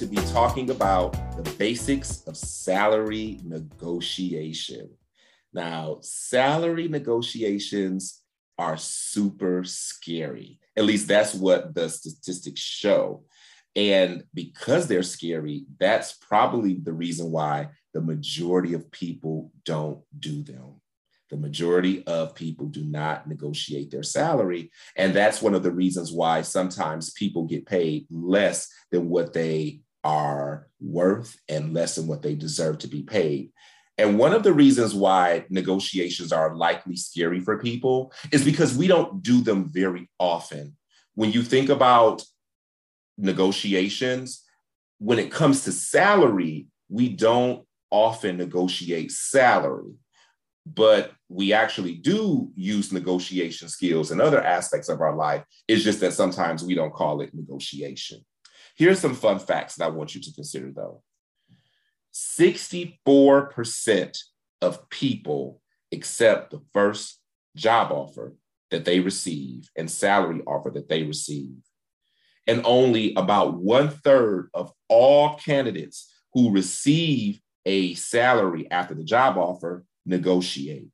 to be talking about the basics of salary negotiation. Now, salary negotiations are super scary. At least that's what the statistics show. And because they're scary, that's probably the reason why the majority of people don't do them. The majority of people do not negotiate their salary. And that's one of the reasons why sometimes people get paid less than what they are worth and less than what they deserve to be paid. And one of the reasons why negotiations are likely scary for people is because we don't do them very often. When you think about negotiations, when it comes to salary, we don't often negotiate salary, but we actually do use negotiation skills in other aspects of our life. It's just that sometimes we don't call it negotiation. Here's some fun facts that I want you to consider though 64% of people accept the first job offer that they receive and salary offer that they receive. And only about one third of all candidates who receive a salary after the job offer negotiate.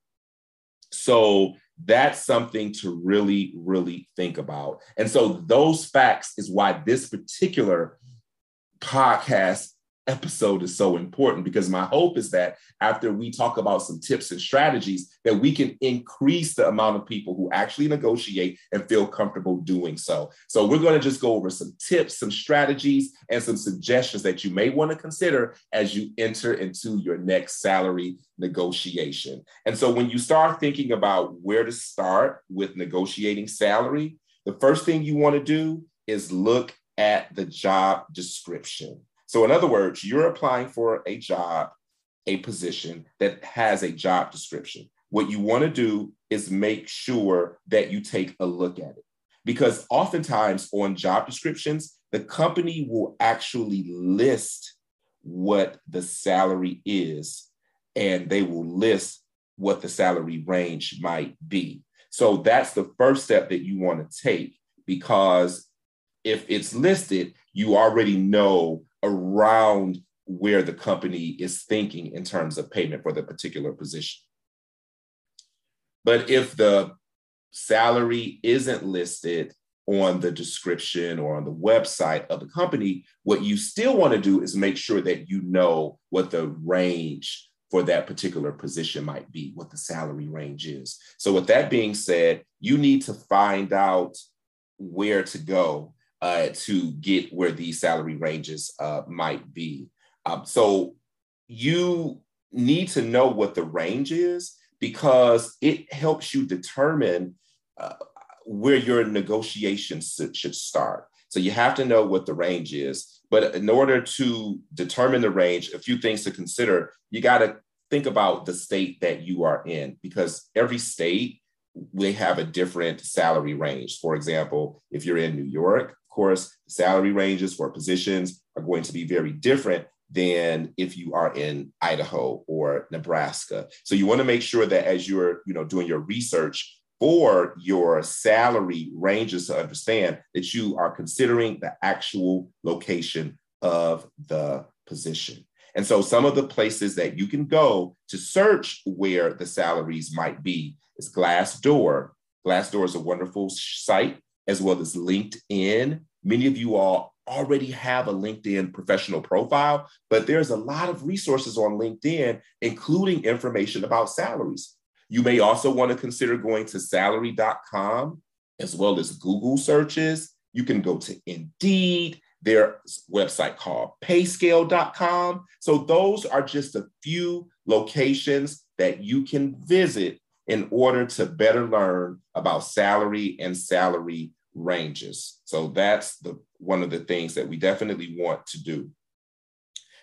So that's something to really, really think about. And so those facts is why this particular podcast episode is so important because my hope is that after we talk about some tips and strategies that we can increase the amount of people who actually negotiate and feel comfortable doing so. So we're going to just go over some tips some strategies and some suggestions that you may want to consider as you enter into your next salary negotiation. And so when you start thinking about where to start with negotiating salary the first thing you want to do is look at the job description so, in other words, you're applying for a job, a position that has a job description. What you want to do is make sure that you take a look at it. Because oftentimes on job descriptions, the company will actually list what the salary is, and they will list what the salary range might be. So that's the first step that you want to take because if it's listed, you already know around where the company is thinking in terms of payment for the particular position. But if the salary isn't listed on the description or on the website of the company, what you still want to do is make sure that you know what the range for that particular position might be, what the salary range is. So, with that being said, you need to find out where to go uh, to get where these salary ranges uh, might be. Um, so you need to know what the range is because it helps you determine uh, where your negotiations should start. So you have to know what the range is. But in order to determine the range, a few things to consider. You got to think about the state that you are in because every state we have a different salary range. For example, if you're in New York, course, salary ranges for positions are going to be very different than if you are in Idaho or Nebraska. So you want to make sure that as you're, you know, doing your research for your salary ranges to understand that you are considering the actual location of the position. And so some of the places that you can go to search where the salaries might be is Glassdoor. Glassdoor is a wonderful site as well as LinkedIn. Many of you all already have a LinkedIn professional profile, but there's a lot of resources on LinkedIn, including information about salaries. You may also want to consider going to salary.com as well as Google searches. You can go to Indeed, their website called payscale.com. So, those are just a few locations that you can visit in order to better learn about salary and salary ranges. So that's the one of the things that we definitely want to do.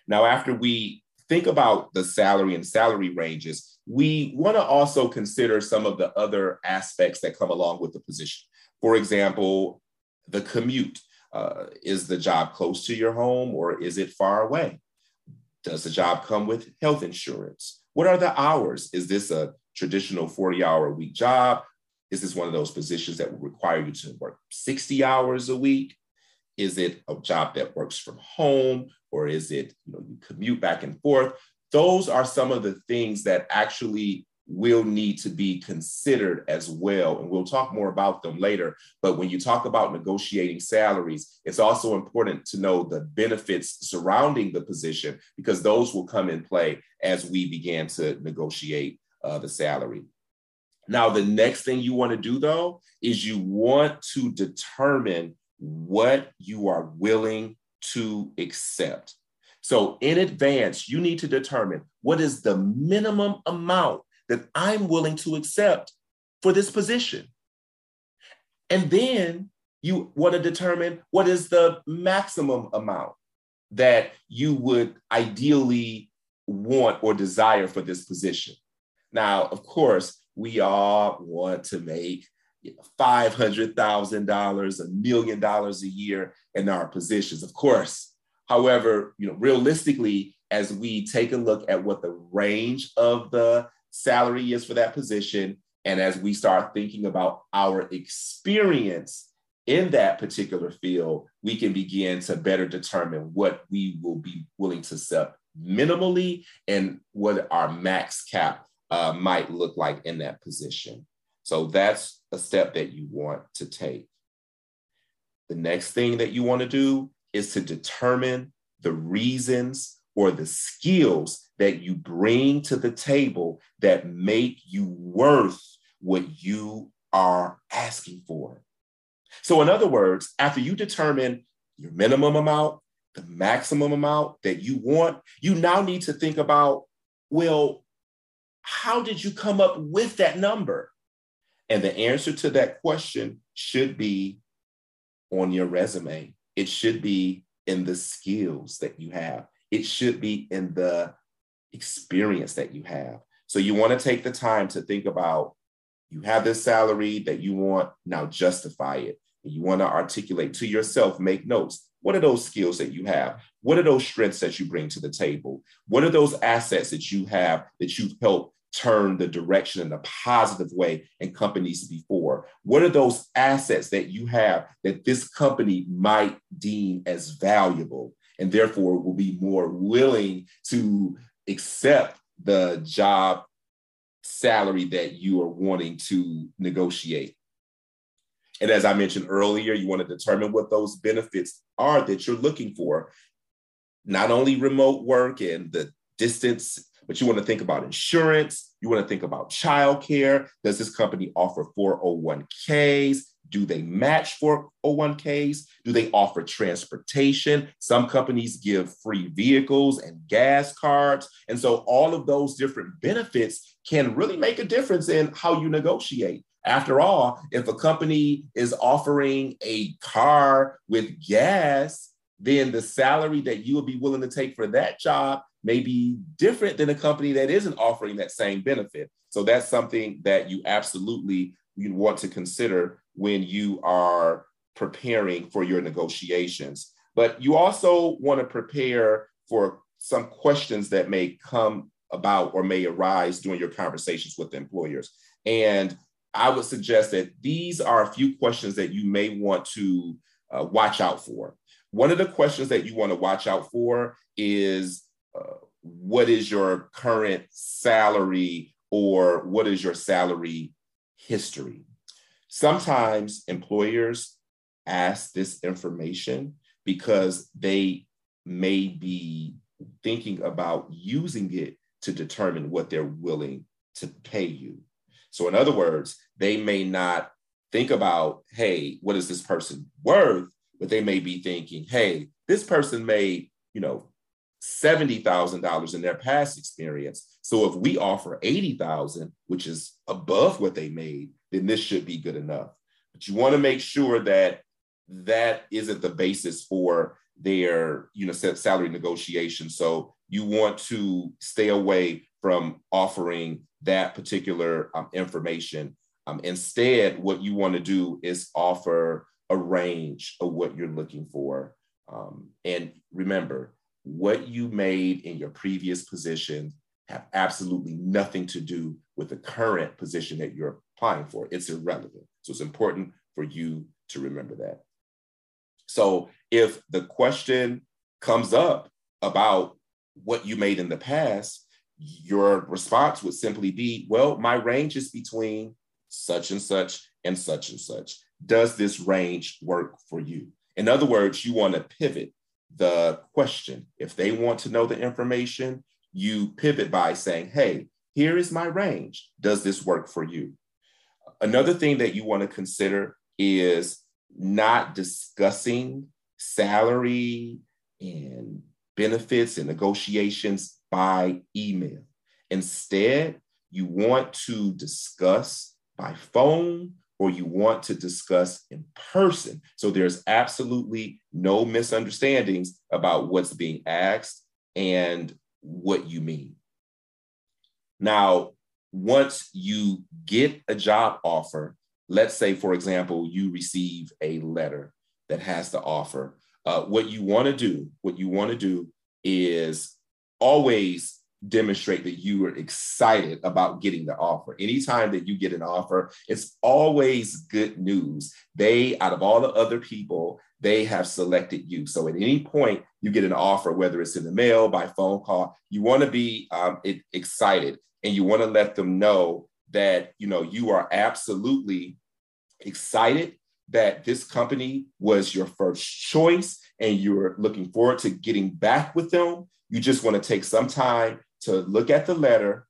Now, after we think about the salary and salary ranges, we want to also consider some of the other aspects that come along with the position. For example, the commute. Uh, is the job close to your home or is it far away? Does the job come with health insurance? What are the hours? Is this a traditional 40 hour week job? Is this one of those positions that will require you to work 60 hours a week? Is it a job that works from home or is it, you know, you commute back and forth? Those are some of the things that actually will need to be considered as well. And we'll talk more about them later. But when you talk about negotiating salaries, it's also important to know the benefits surrounding the position because those will come in play as we begin to negotiate uh, the salary. Now, the next thing you want to do, though, is you want to determine what you are willing to accept. So, in advance, you need to determine what is the minimum amount that I'm willing to accept for this position. And then you want to determine what is the maximum amount that you would ideally want or desire for this position. Now, of course, we all want to make $500,000, a million dollars a year in our positions, of course. However, you know, realistically, as we take a look at what the range of the salary is for that position. And as we start thinking about our experience in that particular field, we can begin to better determine what we will be willing to set minimally and what our max cap uh, might look like in that position. So that's a step that you want to take. The next thing that you want to do is to determine the reasons or the skills that you bring to the table that make you worth what you are asking for. So, in other words, after you determine your minimum amount, the maximum amount that you want, you now need to think about well, how did you come up with that number? And the answer to that question should be on your resume. It should be in the skills that you have. It should be in the experience that you have. So you want to take the time to think about you have this salary that you want, now justify it. You want to articulate to yourself, make notes. What are those skills that you have? What are those strengths that you bring to the table? What are those assets that you have that you've helped turn the direction in a positive way in companies before? What are those assets that you have that this company might deem as valuable? and therefore will be more willing to accept the job salary that you are wanting to negotiate. And as I mentioned earlier, you want to determine what those benefits are that you're looking for. Not only remote work and the distance, but you want to think about insurance. You want to think about childcare. Does this company offer 401ks? Do they match 401ks? Do they offer transportation? Some companies give free vehicles and gas cards. And so all of those different benefits can really make a difference in how you negotiate. After all, if a company is offering a car with gas, then the salary that you would be willing to take for that job may be different than a company that isn't offering that same benefit. So that's something that you absolutely you want to consider when you are preparing for your negotiations. But you also want to prepare for some questions that may come about or may arise during your conversations with employers. And I would suggest that these are a few questions that you may want to uh, watch out for. One of the questions that you want to watch out for is uh, what is your current salary or what is your salary history? Sometimes employers ask this information because they may be thinking about using it to determine what they're willing to pay you. So, in other words, they may not think about, hey, what is this person worth? But they may be thinking, hey, this person made, you know, $70,000 in their past experience. So if we offer 80,000, which is above what they made, then this should be good enough. But you want to make sure that that isn't the basis for their, you know, salary negotiation. So you want to stay away from offering that particular um, information. Um, instead, what you want to do is offer a range of what you're looking for. Um, and remember, what you made in your previous position have absolutely nothing to do with the current position that you're applying for. It's irrelevant. So it's important for you to remember that. So if the question comes up about what you made in the past, your response would simply be, well, my range is between such and such and such and such. Does this range work for you? In other words, you want to pivot the question. If they want to know the information, you pivot by saying, hey, here is my range. Does this work for you? Another thing that you want to consider is not discussing salary and benefits and negotiations by email. Instead, you want to discuss by phone or you want to discuss in person. So there's absolutely no misunderstandings about what's being asked and what you mean. Now, once you get a job offer, let's say, for example, you receive a letter that has the offer. Uh, what you want to do, what you want to do is always demonstrate that you are excited about getting the offer. Anytime that you get an offer, it's always good news. They, out of all the other people, they have selected you. So at any point you get an offer, whether it's in the mail, by phone call, you want to be um, excited and you want to let them know that you know you are absolutely excited that this company was your first choice and you're looking forward to getting back with them you just want to take some time to look at the letter,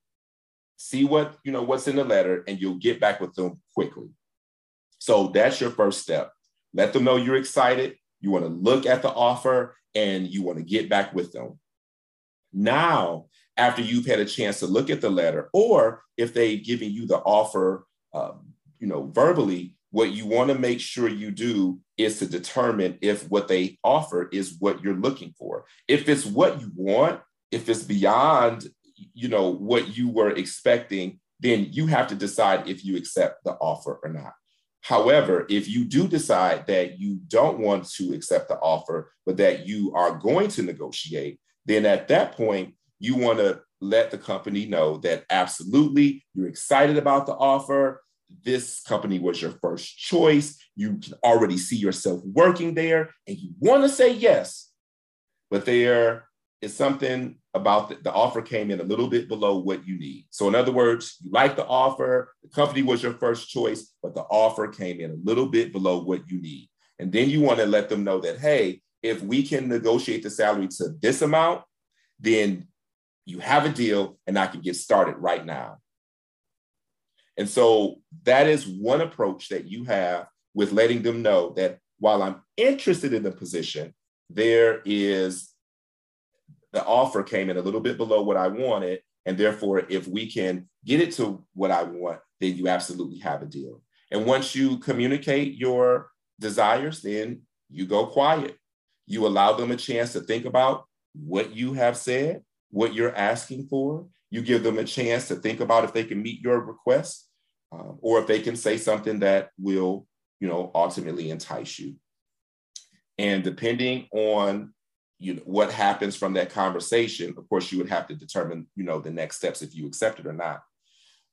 see what, you know, what's in the letter, and you'll get back with them quickly. So that's your first step. Let them know you're excited. You want to look at the offer and you want to get back with them. Now, after you've had a chance to look at the letter, or if they've given you the offer, um, you know, verbally, what you want to make sure you do is to determine if what they offer is what you're looking for. If it's what you want, if it's beyond you know what you were expecting then you have to decide if you accept the offer or not however if you do decide that you don't want to accept the offer but that you are going to negotiate then at that point you want to let the company know that absolutely you're excited about the offer this company was your first choice you can already see yourself working there and you want to say yes but there is something about the, the, offer came in a little bit below what you need. So, in other words, you like the offer, the company was your first choice, but the offer came in a little bit below what you need. And then you want to let them know that, hey, if we can negotiate the salary to this amount, then you have a deal and I can get started right now. And so that is one approach that you have with letting them know that while I'm interested in the position, there is the offer came in a little bit below what I wanted. And therefore, if we can get it to what I want, then you absolutely have a deal. And once you communicate your desires, then you go quiet. You allow them a chance to think about what you have said, what you're asking for. You give them a chance to think about if they can meet your request um, or if they can say something that will, you know, ultimately entice you. And depending on you know what happens from that conversation of course you would have to determine you know the next steps if you accept it or not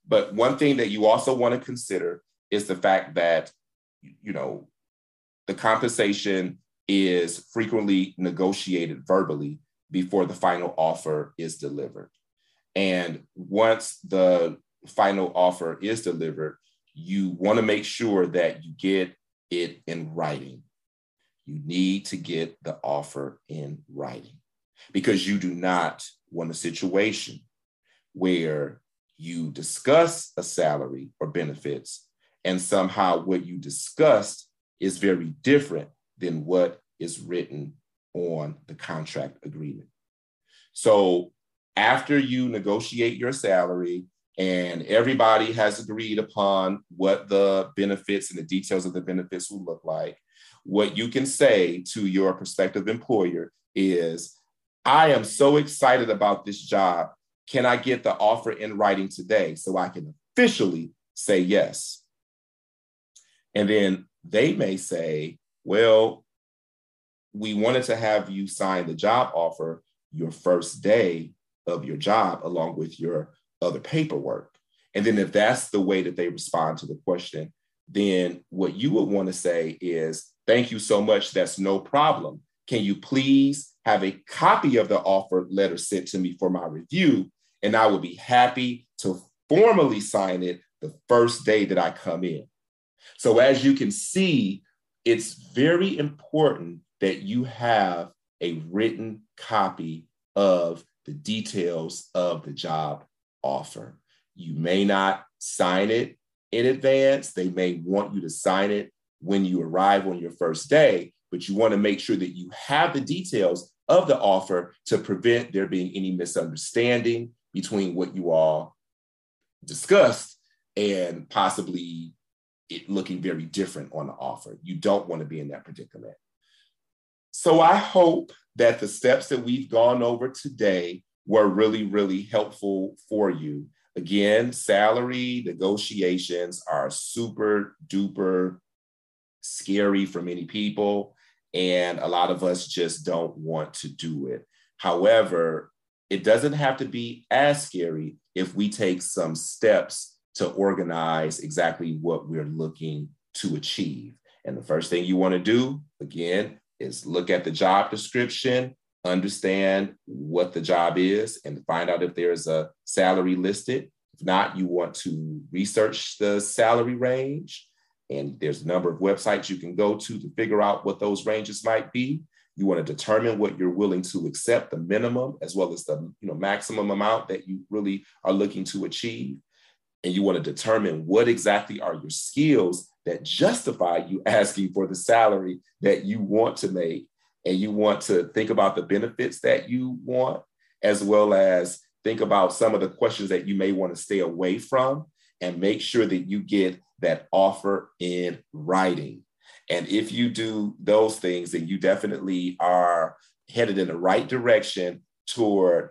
but one thing that you also want to consider is the fact that you know the compensation is frequently negotiated verbally before the final offer is delivered and once the final offer is delivered you want to make sure that you get it in writing you need to get the offer in writing because you do not want a situation where you discuss a salary or benefits and somehow what you discussed is very different than what is written on the contract agreement. So after you negotiate your salary and everybody has agreed upon what the benefits and the details of the benefits will look like, what you can say to your prospective employer is, I am so excited about this job. Can I get the offer in writing today so I can officially say yes? And then they may say, Well, we wanted to have you sign the job offer your first day of your job along with your other paperwork. And then if that's the way that they respond to the question, then what you would want to say is Thank you so much. That's no problem. Can you please have a copy of the offer letter sent to me for my review? And I will be happy to formally sign it the first day that I come in. So, as you can see, it's very important that you have a written copy of the details of the job offer. You may not sign it in advance. They may want you to sign it when you arrive on your first day, but you want to make sure that you have the details of the offer to prevent there being any misunderstanding between what you all discussed and possibly it looking very different on the offer. You don't want to be in that predicament. So I hope that the steps that we've gone over today were really, really helpful for you. Again, salary negotiations are super duper scary for many people, and a lot of us just don't want to do it. However, it doesn't have to be as scary if we take some steps to organize exactly what we're looking to achieve. And the first thing you want to do, again, is look at the job description, understand what the job is, and find out if there's a salary listed. If not, you want to research the salary range. And there's a number of websites you can go to to figure out what those ranges might be. You want to determine what you're willing to accept, the minimum as well as the you know, maximum amount that you really are looking to achieve. And you want to determine what exactly are your skills that justify you asking for the salary that you want to make. And you want to think about the benefits that you want, as well as think about some of the questions that you may want to stay away from and make sure that you get that offer in writing. And if you do those things, then you definitely are headed in the right direction toward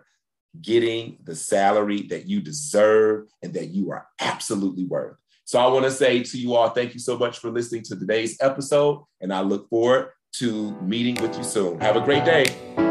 getting the salary that you deserve and that you are absolutely worth. So I want to say to you all, thank you so much for listening to today's episode. And I look forward to meeting with you soon. Have a great day.